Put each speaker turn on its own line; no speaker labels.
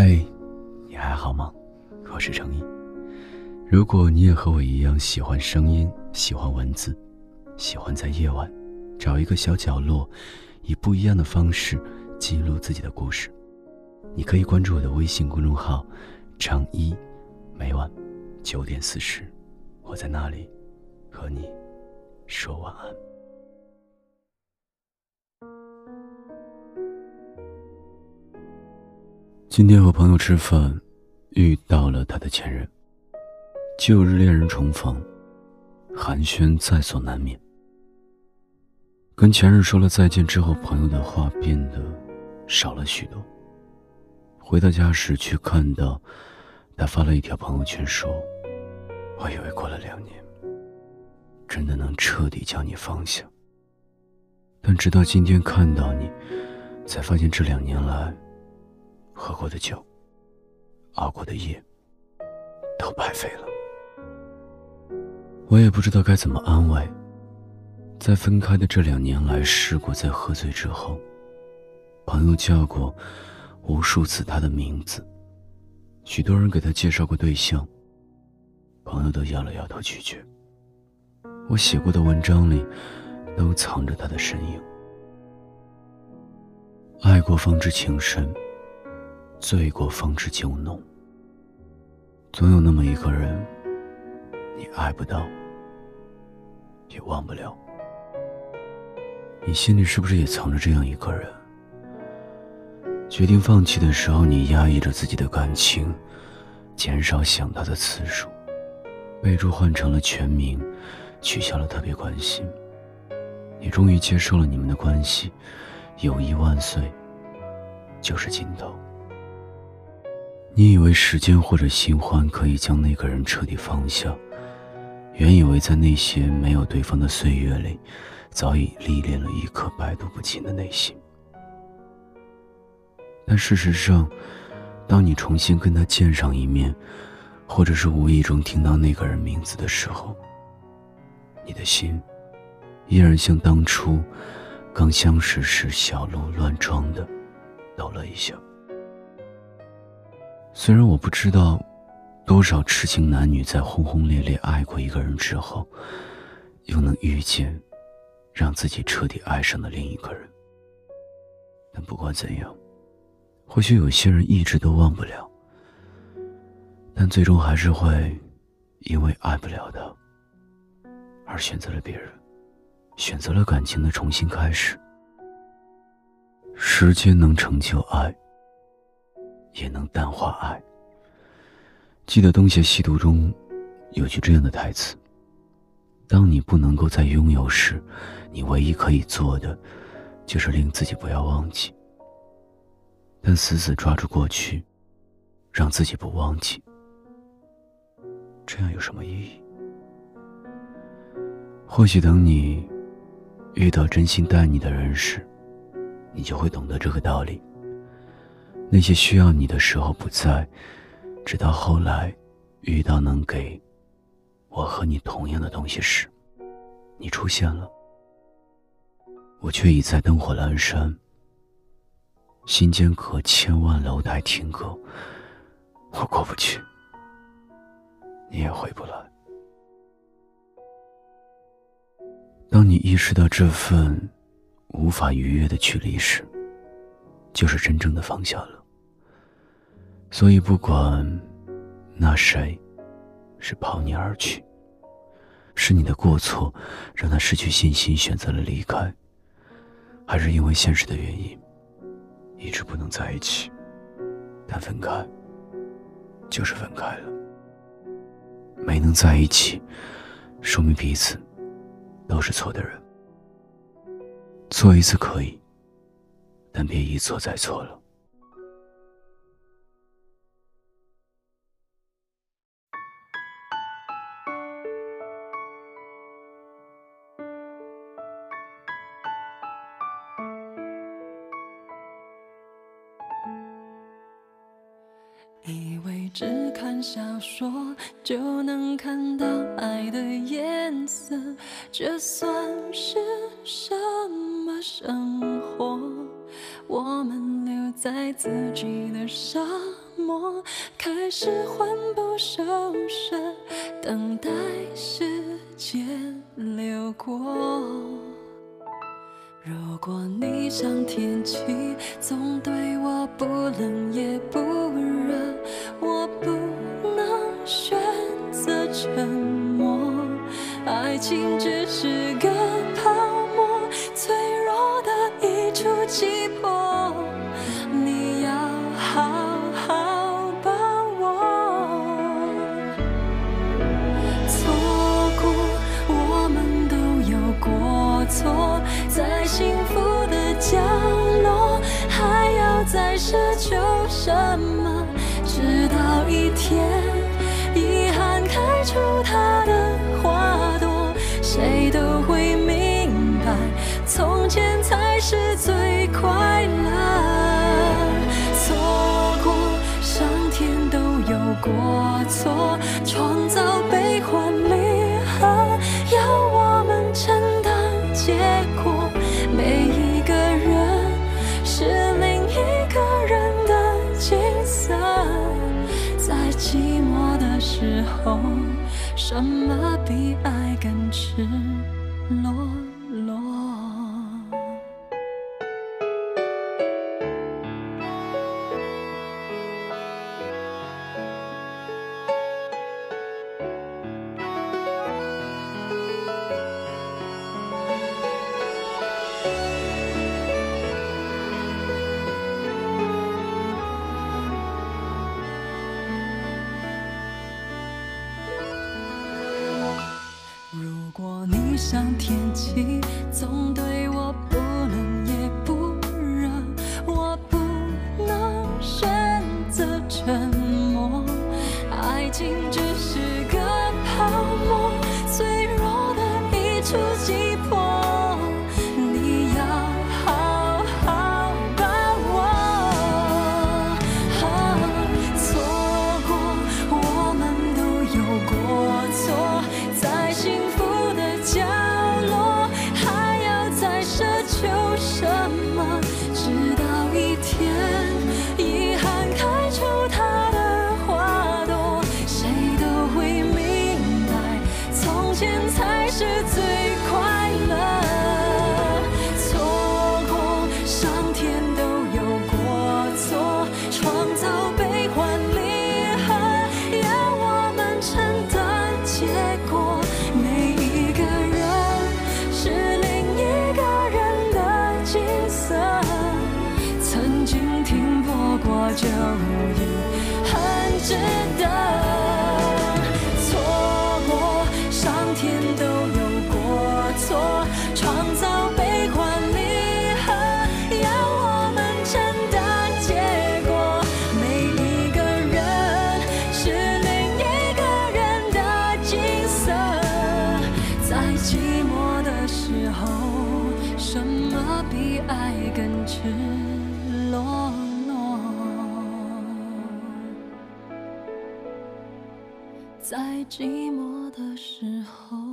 嗨，你还好吗？我是程一。如果你也和我一样喜欢声音，喜欢文字，喜欢在夜晚找一个小角落，以不一样的方式记录自己的故事，你可以关注我的微信公众号“程一”，每晚九点四十，我在那里和你说晚安。今天和朋友吃饭，遇到了他的前任。旧日恋人重逢，寒暄在所难免。跟前任说了再见之后，朋友的话变得少了许多。回到家时，却看到他发了一条朋友圈，说：“我以为过了两年，真的能彻底将你放下，但直到今天看到你，才发现这两年来……”喝过的酒，熬过的夜，都白费了。我也不知道该怎么安慰。在分开的这两年来，试过在喝醉之后，朋友叫过无数次他的名字，许多人给他介绍过对象，朋友都摇了摇头拒绝。我写过的文章里，都藏着他的身影。爱过方知情深。醉过方知酒浓。总有那么一个人，你爱不到，也忘不了。你心里是不是也藏着这样一个人？决定放弃的时候，你压抑着自己的感情，减少想他的次数，备注换成了全名，取消了特别关心。你终于接受了你们的关系，友谊万岁，就是尽头。你以为时间或者新欢可以将那个人彻底放下，原以为在那些没有对方的岁月里，早已历练了一颗百毒不侵的内心。但事实上，当你重新跟他见上一面，或者是无意中听到那个人名字的时候，你的心依然像当初刚相识时小鹿乱撞的抖了一下。虽然我不知道，多少痴情男女在轰轰烈烈爱过一个人之后，又能遇见让自己彻底爱上的另一个人。但不管怎样，或许有些人一直都忘不了，但最终还是会因为爱不了的，而选择了别人，选择了感情的重新开始。时间能成就爱。也能淡化爱。记得《东邪西毒》中有句这样的台词：“当你不能够再拥有时，你唯一可以做的，就是令自己不要忘记。但死死抓住过去，让自己不忘记，这样有什么意义？或许等你遇到真心待你的人时，你就会懂得这个道理。”那些需要你的时候不在，直到后来遇到能给我和你同样的东西时，你出现了，我却已在灯火阑珊，心间隔千万楼台听歌，我过不去，你也回不来。当你意识到这份无法逾越的距离时，就是真正的放下了。所以，不管那谁是抛你而去，是你的过错让他失去信心选择了离开，还是因为现实的原因一直不能在一起，但分开就是分开了，没能在一起，说明彼此都是错的人。错一次可以，但别一错再错了。
只看小说就能看到爱的颜色，这算是什么生活？我们留在自己的沙漠，开始魂不守舍，等待时间流过。如果你像天气，总对我不冷也不热，爱情只是个泡沫，脆弱的一触即破。你要好好把握。错过，我们都有过错，在幸福的角落，还要再奢求什么？直到一天，遗憾开出它的才是最快乐。错过，上天都有过错，创造悲欢离合，要我们承担结果。每一个人是另一个人的景色，在寂寞的时候，什么比爱更赤裸？像天气，总对我不冷也不热，我不能选择沉默。爱情只是泊在寂寞的时候。